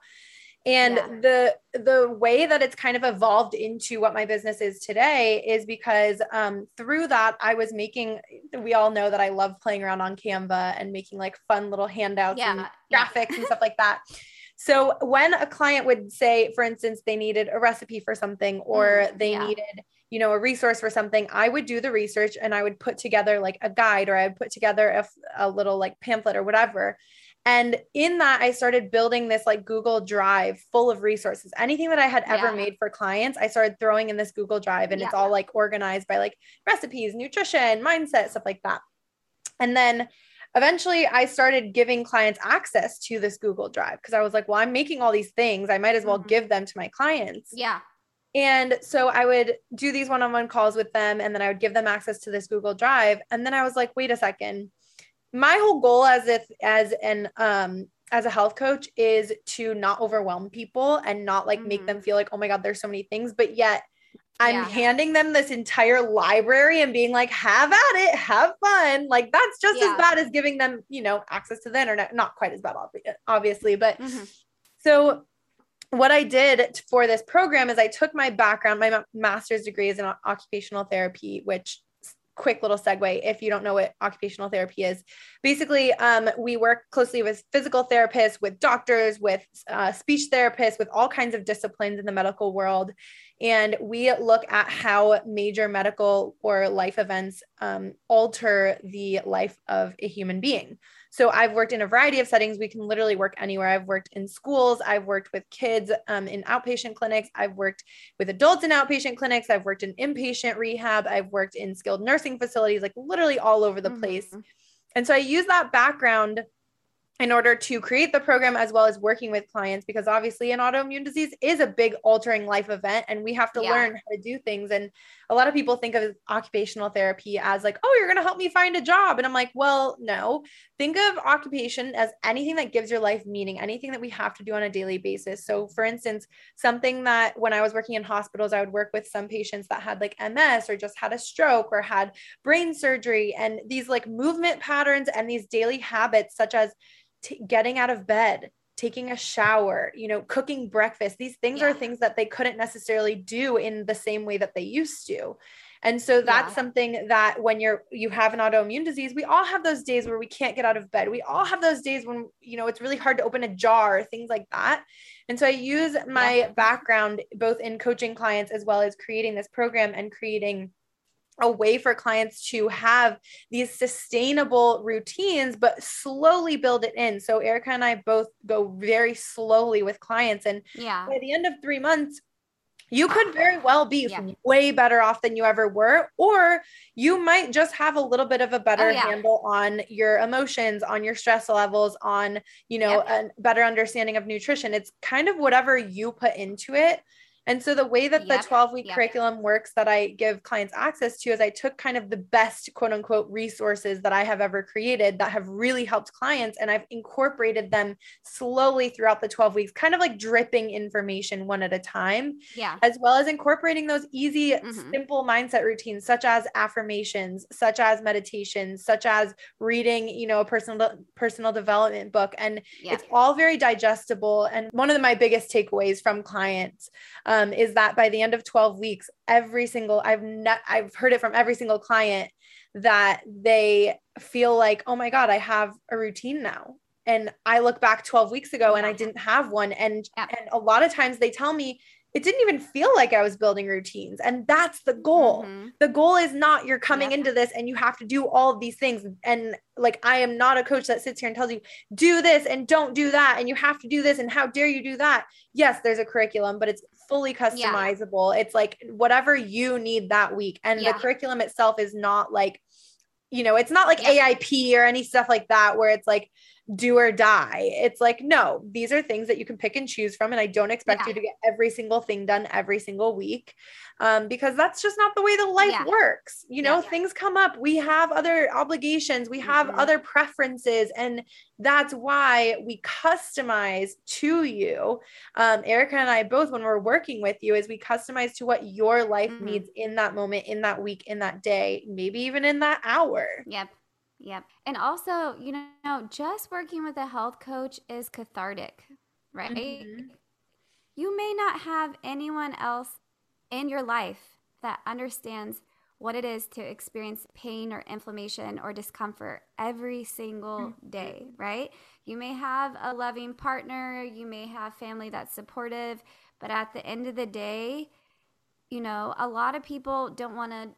Speaker 2: And yeah. the the way that it's kind of evolved into what my business is today is because um, through that i was making we all know that i love playing around on canva and making like fun little handouts yeah. and graphics yeah. and stuff like that so when a client would say for instance they needed a recipe for something or mm, they needed you know, a resource for something, I would do the research and I would put together like a guide or I would put together a, a little like pamphlet or whatever. And in that, I started building this like Google Drive full of resources. Anything that I had ever yeah. made for clients, I started throwing in this Google Drive and yeah. it's all like organized by like recipes, nutrition, mindset, stuff like that. And then eventually I started giving clients access to this Google Drive because I was like, well, I'm making all these things. I might as well mm-hmm. give them to my clients.
Speaker 1: Yeah.
Speaker 2: And so I would do these one on one calls with them and then I would give them access to this Google Drive. And then I was like, wait a second. My whole goal as if as an um as a health coach is to not overwhelm people and not like mm-hmm. make them feel like, oh my God, there's so many things, but yet I'm yeah. handing them this entire library and being like, have at it, have fun. Like that's just yeah. as bad as giving them, you know, access to the internet. Not quite as bad, obviously, but mm-hmm. so what I did for this program is I took my background, my master's degree is in occupational therapy, which quick little segue if you don't know what occupational therapy is. Basically um, we work closely with physical therapists with doctors with uh, speech therapists with all kinds of disciplines in the medical world. And we look at how major medical or life events um, alter the life of a human being so I've worked in a variety of settings. We can literally work anywhere. I've worked in schools. I've worked with kids um, in outpatient clinics. I've worked with adults in outpatient clinics. I've worked in inpatient rehab. I've worked in skilled nursing facilities, like literally all over the mm-hmm. place. And so I use that background in order to create the program as well as working with clients because obviously an autoimmune disease is a big altering life event and we have to yeah. learn how to do things and a lot of people think of occupational therapy as like oh you're going to help me find a job. And i'm like well no. Think of occupation as anything that gives your life meaning anything that we have to do on a daily basis. So for instance something that when i was working in hospitals i would work with some patients that had like ms or just had a stroke or had brain surgery and these like movement patterns and these daily habits such as t- getting out of bed, taking a shower, you know, cooking breakfast. These things yeah. are things that they couldn't necessarily do in the same way that they used to. And so that's yeah. something that when you're you have an autoimmune disease, we all have those days where we can't get out of bed. We all have those days when you know it's really hard to open a jar, things like that. And so I use my yeah. background both in coaching clients as well as creating this program and creating a way for clients to have these sustainable routines, but slowly build it in. So Erica and I both go very slowly with clients. And
Speaker 1: yeah.
Speaker 2: by the end of three months, you could very well be yeah. way better off than you ever were, or you might just have a little bit of a better oh, yeah. handle on your emotions, on your stress levels, on, you know, yep. a better understanding of nutrition. It's kind of whatever you put into it and so the way that yep. the 12 week yep. curriculum works that I give clients access to is I took kind of the best quote unquote resources that I have ever created that have really helped clients and I've incorporated them slowly throughout the 12 weeks, kind of like dripping information one at a time.
Speaker 1: Yeah.
Speaker 2: As well as incorporating those easy, mm-hmm. simple mindset routines such as affirmations, such as meditations, such as reading, you know, a personal personal development book. And it's all very digestible. And one of my biggest takeaways from clients um, is that by the end of 12 weeks, every single I've ne- I've heard it from every single client that they feel like, oh my God, I have a routine now. And I look back 12 weeks ago and I didn't have one. And yeah. and a lot of times they tell me it didn't even feel like I was building routines. And that's the goal. Mm-hmm. The goal is not you're coming yeah. into this and you have to do all of these things. And like, I am not a coach that sits here and tells you, do this and don't do that. And you have to do this. And how dare you do that? Yes, there's a curriculum, but it's fully customizable. Yeah. It's like whatever you need that week. And yeah. the curriculum itself is not like, you know, it's not like AIP or any stuff like that where it's like, do or die. It's like, no, these are things that you can pick and choose from. And I don't expect yeah. you to get every single thing done every single week um, because that's just not the way the life yeah. works. You know, yeah. things come up. We have other obligations, we have mm-hmm. other preferences. And that's why we customize to you. Um, Erica and I both, when we're working with you, is we customize to what your life mm-hmm. needs in that moment, in that week, in that day, maybe even in that hour.
Speaker 1: Yep. Yep. And also, you know, just working with a health coach is cathartic, right? Mm-hmm. You may not have anyone else in your life that understands what it is to experience pain or inflammation or discomfort every single mm-hmm. day, right? You may have a loving partner, you may have family that's supportive, but at the end of the day, you know, a lot of people don't want to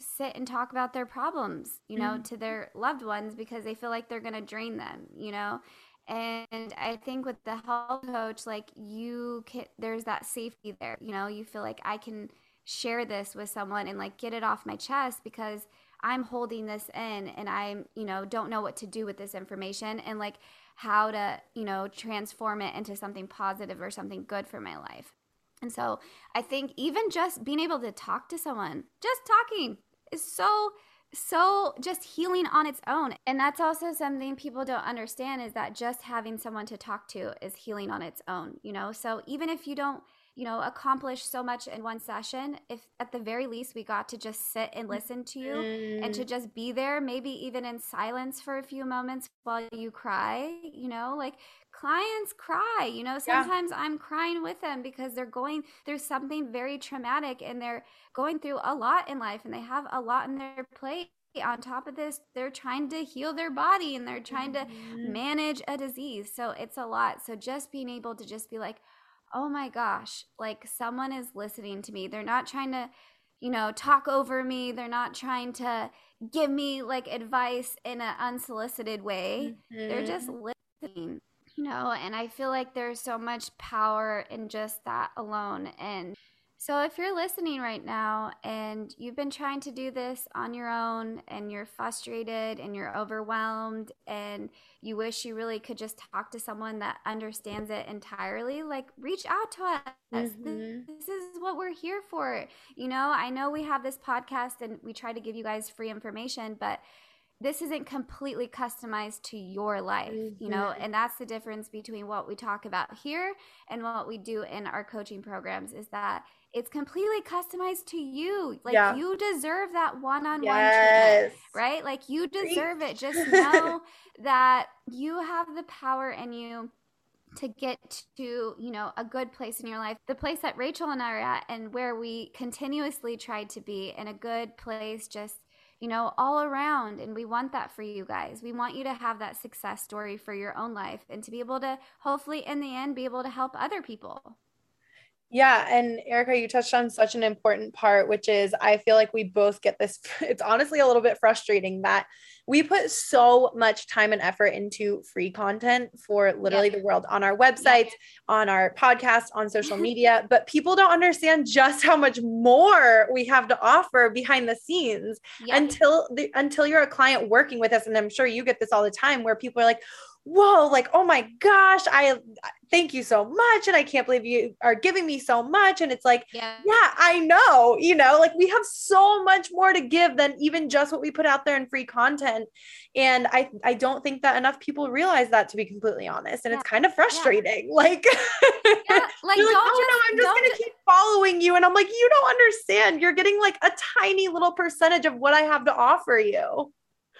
Speaker 1: sit and talk about their problems, you know, mm-hmm. to their loved ones because they feel like they're going to drain them, you know. And I think with the health coach, like you can, there's that safety there, you know, you feel like I can share this with someone and like get it off my chest because I'm holding this in and I'm, you know, don't know what to do with this information and like how to, you know, transform it into something positive or something good for my life. And so I think even just being able to talk to someone, just talking is so so just healing on its own. And that's also something people don't understand is that just having someone to talk to is healing on its own, you know? So even if you don't you know, accomplish so much in one session. If at the very least we got to just sit and listen to you mm. and to mm. just be there, maybe even in silence for a few moments while you cry, you know, like clients cry, you know, sometimes yeah. I'm crying with them because they're going through something very traumatic and they're going through a lot in life and they have a lot in their plate on top of this, they're trying to heal their body and they're trying mm-hmm. to manage a disease. So it's a lot. So just being able to just be like, oh my gosh, like someone is listening to me. They're not trying to, you know, talk over me. They're not trying to give me like advice in an unsolicited way. Mm-hmm. They're just listening, you know, and I feel like there's so much power in just that alone. And so, if you're listening right now and you've been trying to do this on your own and you're frustrated and you're overwhelmed and you wish you really could just talk to someone that understands it entirely, like reach out to us. Mm-hmm. This, this, is what we're here for. You know, I know we have this podcast and we try to give you guys free information, but this isn't completely customized to your life, mm-hmm. you know, mm-hmm. and that's the difference between what we talk about here and what we do in our coaching programs is that it's completely customized to you. Like yeah. you deserve that one-on-one yes. treatment, right? Like you deserve it. Just know that you have the power in you to get to, you know, a good place in your life. The place that Rachel and I are at and where we continuously try to be in a good place just you know, all around. And we want that for you guys. We want you to have that success story for your own life and to be able to, hopefully, in the end, be able to help other people.
Speaker 2: Yeah. And Erica, you touched on such an important part, which is I feel like we both get this. It's honestly a little bit frustrating that we put so much time and effort into free content for literally the world on our websites, on our podcast, on social media, but people don't understand just how much more we have to offer behind the scenes until the until you're a client working with us. And I'm sure you get this all the time where people are like, whoa, like, oh my gosh, I thank you so much. And I can't believe you are giving me so much. And it's like, yeah. yeah, I know, you know, like we have so much more to give than even just what we put out there in free content. And I, I don't think that enough people realize that to be completely honest. And yeah. it's kind of frustrating. Yeah. Like, yeah, like, like oh just, no, I'm just gonna keep following you. And I'm like, you don't understand. You're getting like a tiny little percentage of what I have to offer you.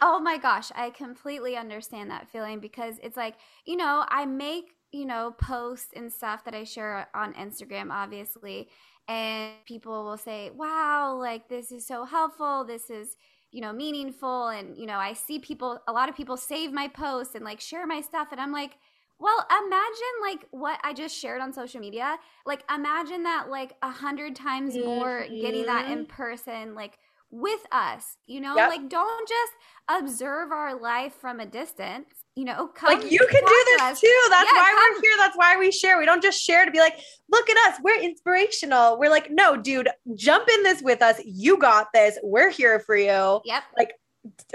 Speaker 1: Oh my gosh, I completely understand that feeling because it's like, you know, I make, you know, posts and stuff that I share on Instagram, obviously, and people will say, wow, like this is so helpful. This is, you know, meaningful. And, you know, I see people, a lot of people save my posts and like share my stuff. And I'm like, well, imagine like what I just shared on social media. Like, imagine that like a hundred times more mm-hmm. getting that in person. Like, with us you know? Yep. like don't just observe our life from a distance you know?
Speaker 2: Like you can do this us. too. That's yeah, why come. we're here. That's why we share. We don't just share to be like look at us. We're inspirational. We're like no dude jump in this with us. You got this. We're here for you.
Speaker 1: Yep.
Speaker 2: Like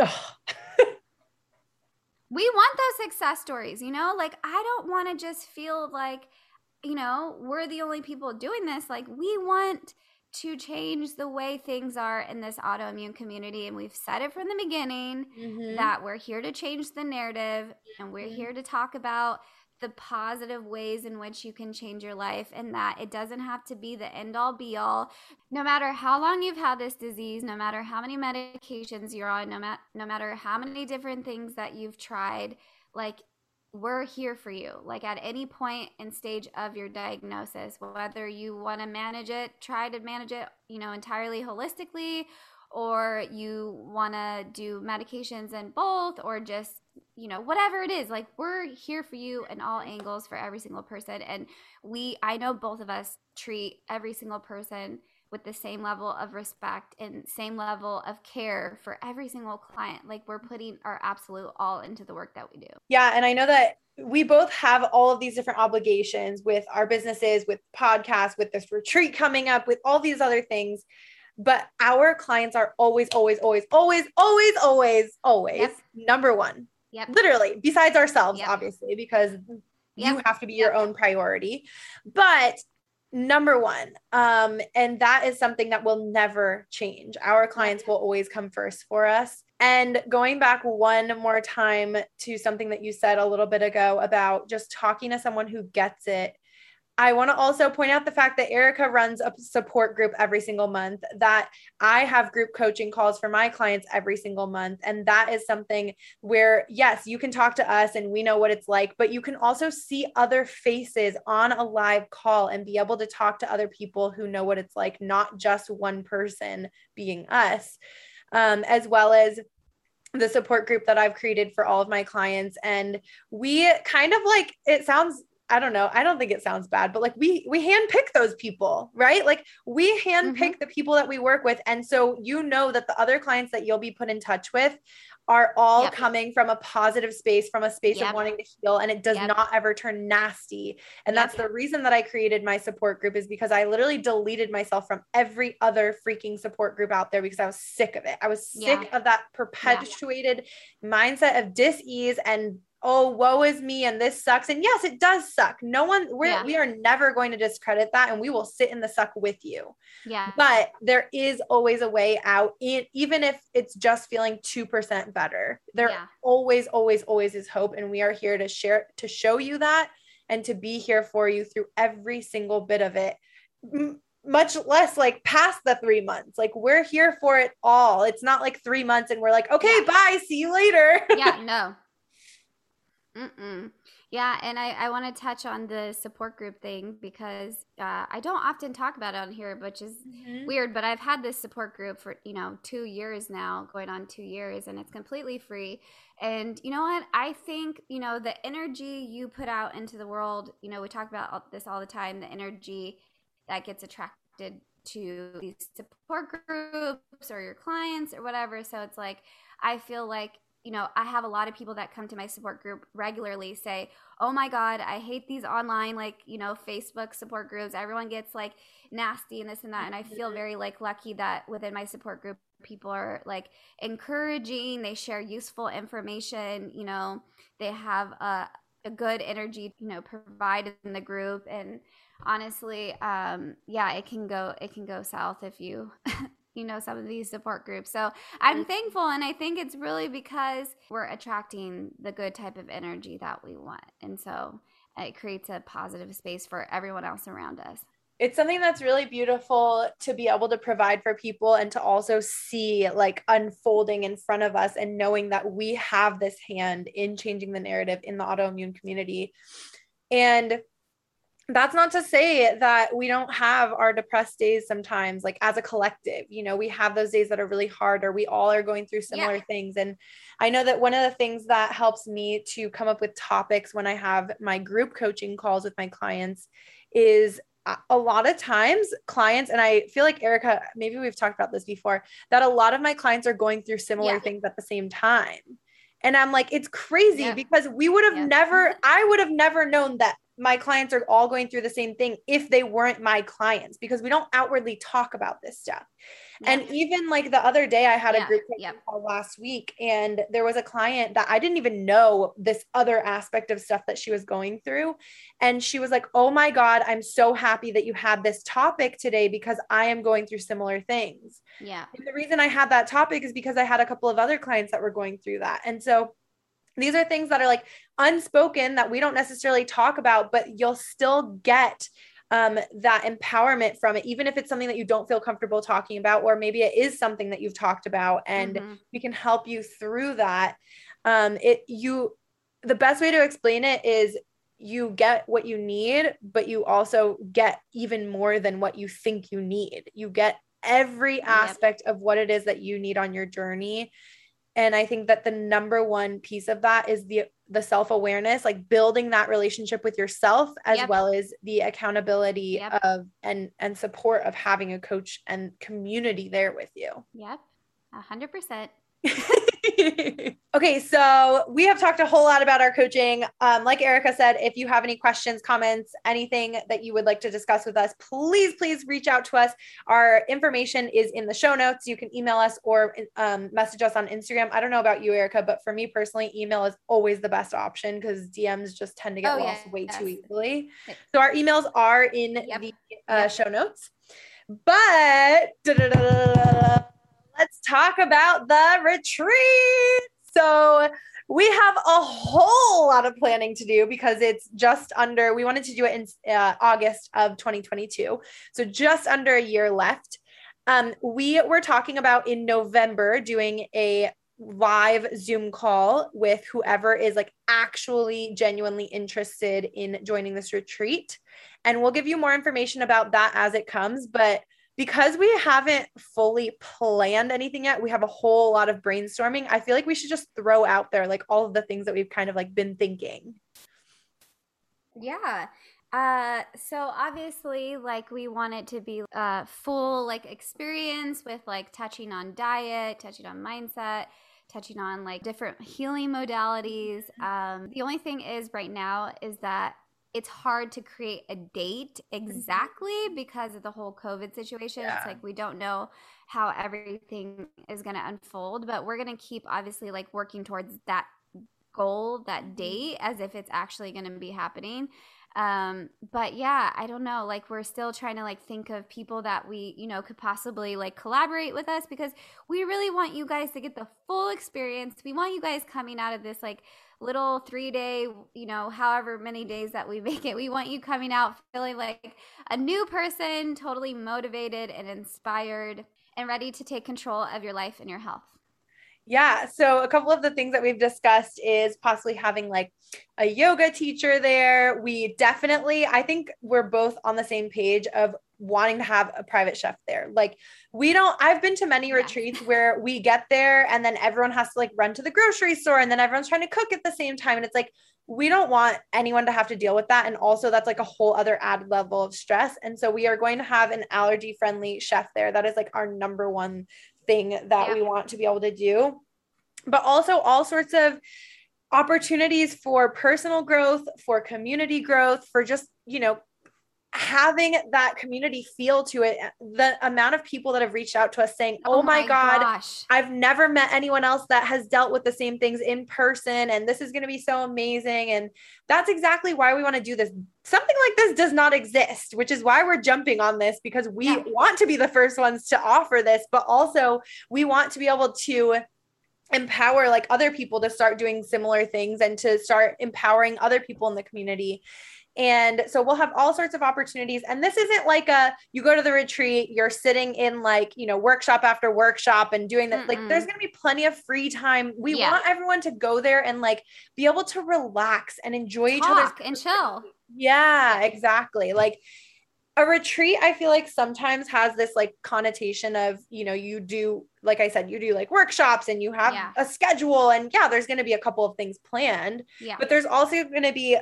Speaker 1: we want those success stories you know? Like i don't want to just feel like you know we're the only people doing this. Like we want to change the way things are in this autoimmune community. And we've said it from the beginning mm-hmm. that we're here to change the narrative and we're mm-hmm. here to talk about the positive ways in which you can change your life and that it doesn't have to be the end all be all. No matter how long you've had this disease, no matter how many medications you're on, no, ma- no matter how many different things that you've tried, like we're here for you. Like at any point and stage of your diagnosis whether you want to manage it try to manage it you know entirely holistically or you want to do medications and both or just you know whatever it is like we're here for you in all angles for every single person. And we i know both of us treat every single person with the same level of respect and same level of care for every single client. Like we're putting our absolute all into the work that we do.
Speaker 2: Yeah. And I know that we both have all of these different obligations with our businesses, with podcasts, with this retreat coming up, with all these other things. But our clients are always, always, always, always, always, always, always yep. number one.
Speaker 1: Yep.
Speaker 2: Literally, besides ourselves, yep. obviously, because you have to be your own priority. But number one um, and that is something that will never change. Our clients will always come first for us. And going back one more time to something that you said a little bit ago about just talking to someone who gets it I want to also point out the fact that Erica runs a support group every single month, that I have group coaching calls for my clients every single month. And that is something where, yes, you can talk to us and we know what it's like, but you can also see other faces on a live call and be able to talk to other people who know what it's like, not just one person being us, um, as well as the support group that I've created for all of my clients. And we kind of like, it sounds I don't know. I don't think it sounds bad, but like we we handpick those people, right? Like we handpick mm-hmm. the people that we work with, and so you know that the other clients that you'll be put in touch with are all yep. coming from a positive space, from a space yep. of wanting to heal, and it does yep. not ever turn nasty. And that's the reason that I created my support group is because I literally deleted myself from every other freaking support group out there because I was sick of it. I was sick yeah. of that perpetuated yeah. mindset of dis-ease and oh woe is me and this sucks and yes it does suck no one we're, yeah. we are never going to discredit that and we will sit in the suck with you
Speaker 1: yeah
Speaker 2: but there is always a way out even if it's just feeling 2% better there yeah. always always always is hope and we are here to share to show you that and to be here for you through every single bit of it M- much less like past the three months. Like we're here for it all. It's not like three months and we're like, okay, yeah. bye, see you later.
Speaker 1: yeah, no, Mm-mm. Yeah, and I, I want to touch on the support group thing because uh, I don't often talk about it on here, which is mm-hmm. weird. But I've had this support group for you know two years now, going on two years, and it's completely free. And you know what? I think you know the energy you put out into the world. You know, we talk about this all the time. The energy that gets attracted to these support groups or your clients or whatever. So it's like I feel like you know, I have a lot of people that come to my support group regularly say, "Oh my god, I hate these online like, you know, Facebook support groups. Everyone gets like nasty and this and that." And I feel very like lucky that within my support group people are like encouraging, they share useful information, you know, they have a a good energy, you know, provided in the group and honestly, um yeah, it can go it can go south if you you know some of these support groups. So i'm mm-hmm. thankful and i think it's really because we're attracting the good type of energy that we want and so it creates a positive space for everyone else around us.
Speaker 2: It's something that's really beautiful to be able to provide for people and to also see like unfolding in front of us and knowing that we have this hand in changing the narrative in the autoimmune community. And that's not to say that we don't have our depressed days sometimes like as a collective you know we have those days that are really hard or we all are going through similar yeah. things and i know that one of the things that helps me to come up with topics when i have my group coaching calls with my clients is uh, a lot of times clients and i feel like erica maybe we've talked about this before that a lot of my clients are going through similar yeah. things at the same time and i'm like it's crazy yeah. because we would have never i would have never known that my clients are all going through the same thing if they weren't my clients because we don't outwardly talk about this stuff. Yeah. And even like the other day, I had yeah. a group yeah. call last week, and there was a client that I didn't even know this other aspect of stuff that she was going through. And she was like, Oh my God, I'm so happy that you had this topic today because I am going through similar things.
Speaker 1: Yeah.
Speaker 2: And the reason I had that topic is because I had a couple of other clients that were going through that. And so these are things that are like unspoken that we don't necessarily talk about, but you'll still get um, that empowerment from it, even if it's something that you don't feel comfortable talking about, or maybe it is something that you've talked about and mm-hmm. we can help you through that. Um, it, you, the best way to explain it is you get what you need, but you also get even more than what you think you need. You get every aspect yep. of what it is that you need on your journey and i think that the number one piece of that is the the self-awareness like building that relationship with yourself as yep. well as the accountability yep. of and and support of having a coach and community there with you
Speaker 1: yep a hundred percent
Speaker 2: okay, so we have talked a whole lot about our coaching. Um, like Erica said, if you have any questions, comments, anything that you would like to discuss with us, please, please reach out to us. Our information is in the show notes. You can email us or um, message us on Instagram. I don't know about you, Erica, but for me personally, email is always the best option because DMs just tend to get oh, lost yeah, way yes. too easily. So our emails are in yep. the uh, yep. show notes. But let's talk about the retreat. So, we have a whole lot of planning to do because it's just under, we wanted to do it in uh, August of 2022. So, just under a year left. Um, we were talking about in November doing a live Zoom call with whoever is like actually genuinely interested in joining this retreat. And we'll give you more information about that as it comes. But because we haven't fully planned anything yet, we have a whole lot of brainstorming. I feel like we should just throw out there like all of the things that we've kind of like been thinking.
Speaker 1: Yeah. Uh, so obviously, like we want it to be a full like experience with like touching on diet, touching on mindset, touching on like different healing modalities. Mm-hmm. Um, the only thing is right now is that it's hard to create a date mm-hmm. exactly because of the whole COVID situation. Yeah. It's like we don't know how everything is going to unfold, but we're going to keep obviously like working towards that goal, that mm-hmm. date, as if it's actually going to be happening. Um, but yeah, I don't know. Like we're still trying to like think of people that we, you know, could possibly like collaborate with us because we really want you guys to get the full experience. We want you guys coming out of this like little three day, you know, however many days that we make it, we want you coming out feeling like a new person, totally motivated and inspired and ready to take control of your life and your health.
Speaker 2: Yeah. So, a couple of the things that we've discussed is possibly having like a yoga teacher there. We definitely, I think we're both on the same page of wanting to have a private chef there. Like we don't I've been to many yeah. retreats where we get there and then everyone has to like run to the grocery store and then everyone's trying to cook at the same time and it's like we don't want anyone to have to deal with that and also that's like a whole other added level of stress and so we are going to have an allergy friendly chef there. That is like our number one thing that yeah. we want to be able to do. But also all sorts of opportunities for personal growth, for community growth, for just, you know, having that community feel to it the amount of people that have reached out to us saying oh, oh my, my, god gosh. i've never met anyone else that has dealt with the same things in person and this is going to be so amazing and that's exactly why we want to do this something like this does not exist which is why we're jumping on this because we yeah. want to be the first ones to offer this but also we want to be able to empower like other people to start doing similar things and to start empowering other people in the community and so we'll have all sorts of opportunities. And this isn't like a you go to the retreat, you're sitting in like, you know, workshop after workshop and doing that. Mm-mm. Like there's going to be plenty of free time. We yeah. want everyone to go there and like be able to relax and enjoy Talk each other's
Speaker 1: and chill.
Speaker 2: Yeah, exactly. Like a retreat i feel like sometimes has this like connotation of you know you do like i said you do like workshops and you have yeah. a schedule and yeah there's going to be a couple of things planned yeah. but there's also going to be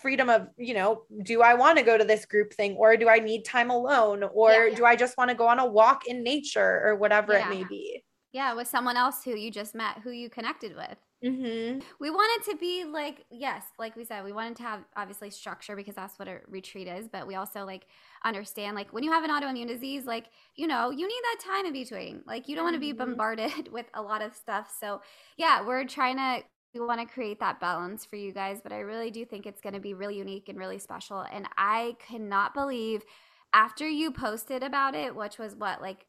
Speaker 2: freedom of you know do i want to go to this group thing or do i need time alone or yeah, yeah. do i just want to go on a walk in nature or whatever yeah. it may be
Speaker 1: yeah with someone else who you just met who you connected with mm-hmm. we wanted to be like yes like we said we wanted to have obviously structure because that's what a retreat is but we also like understand like when you have an autoimmune disease like you know you need that time in between like you don't mm-hmm. want to be bombarded with a lot of stuff so yeah we're trying to we want to create that balance for you guys, but I really do think it's going to be really unique and really special. And I cannot believe after you posted about it, which was what, like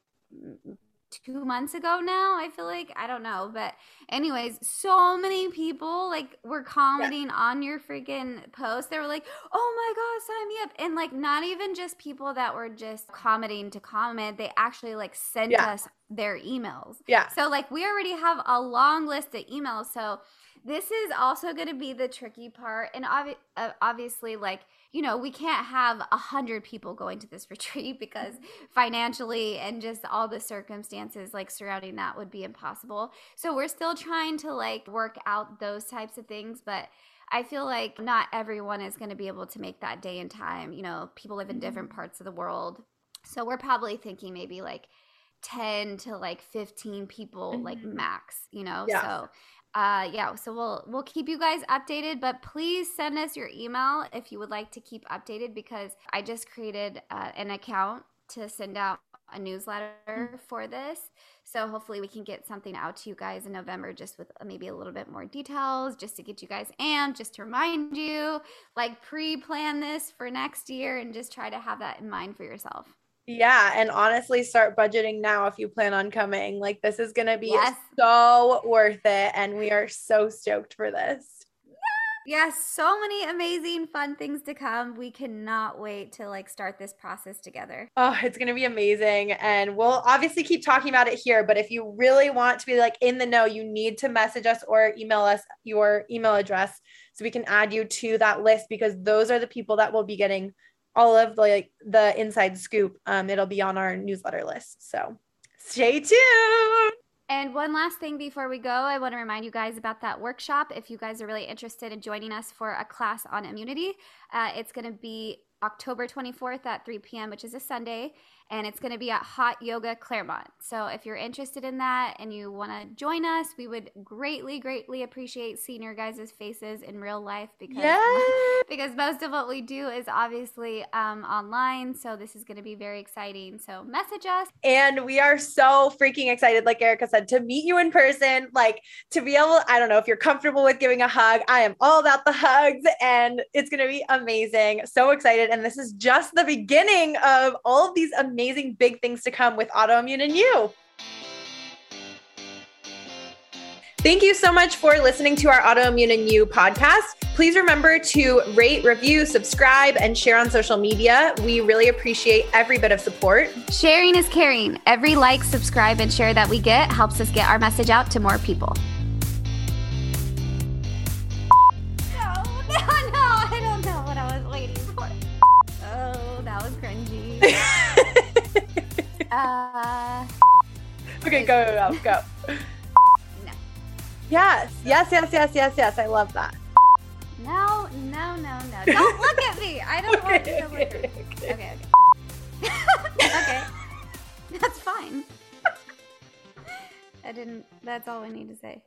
Speaker 1: two months ago now, I feel like. I don't know. But, anyways, so many people like were commenting yeah. on your freaking post. They were like, oh my God, sign me up. And like, not even just people that were just commenting to comment, they actually like sent yeah. us their emails.
Speaker 2: Yeah.
Speaker 1: So like we already have a long list of emails. So this is also going to be the tricky part, and obvi- uh, obviously, like you know, we can't have a hundred people going to this retreat because financially and just all the circumstances like surrounding that would be impossible. So we're still trying to like work out those types of things, but I feel like not everyone is going to be able to make that day and time. You know, people live in different
Speaker 2: Mm-hmm.
Speaker 1: parts of the world. So we're probably thinking maybe like 10 to like 15 people like
Speaker 2: Mhm.
Speaker 1: max, you know.
Speaker 2: Yeah.
Speaker 1: So uh yeah, so we'll we'll keep you guys updated, but please send us your email if you would like to keep updated because I just created uh, an account to send out a newsletter for this. So hopefully we can get something out to you guys in November just with maybe a little bit more details just to get you guys amped, just to remind you, like pre-plan this for next year and just try to have that in mind for yourself.
Speaker 2: Yeah, and honestly, start budgeting now if you plan on coming. Like, this is going to be
Speaker 1: Yes.
Speaker 2: so worth it. And we are so stoked for this.
Speaker 1: Yes, so many amazing fun things to come. We cannot wait to like start this process together.
Speaker 2: Oh, it's going to be amazing. And we'll obviously keep talking about it here. But if you really want to be like in the know, you need to message us or email us your email address so we can add you to that list because those are the people that will be getting all of the like the inside scoop. Um, it'll be on our newsletter list. So stay tuned.
Speaker 1: And one last thing before we go, I want to remind you guys about that workshop. If you guys are really interested in joining us for a class on immunity, uh, it's going to be October 24th at 3 p.m., which is a Sunday, and it's going to be at Hot Yoga Claremont. So if you're interested in that and you want to join us, we would greatly, greatly appreciate seeing your guys' faces in real life because
Speaker 2: Yes.
Speaker 1: because most of what we do is obviously um, online. So this is going to be very exciting. So message us.
Speaker 2: And we are so freaking excited, like Erica said, to meet you in person, like to be able, I don't know if you're comfortable with giving a hug. I am all about the hugs and it's going to be amazing. So excited. And this is just the beginning of all of these amazing big things to come with autoimmune and you. Thank you so much for listening to our Autoimmune and You podcast. Please remember to rate, review, subscribe, and share on social media. We really appreciate every bit of support.
Speaker 1: Sharing is caring. Every like, subscribe, and share that we get helps us get our message out to more people. Uh,
Speaker 2: Okay, go, go, go, go.
Speaker 1: No.
Speaker 2: Yes, yes, yes, yes, yes, yes. I love that.
Speaker 1: no, no, no, no. Don't look at me. I don't want you to look at me.
Speaker 2: okay.
Speaker 1: Okay, okay. okay. That's fine. I didn't, that's all I need to say.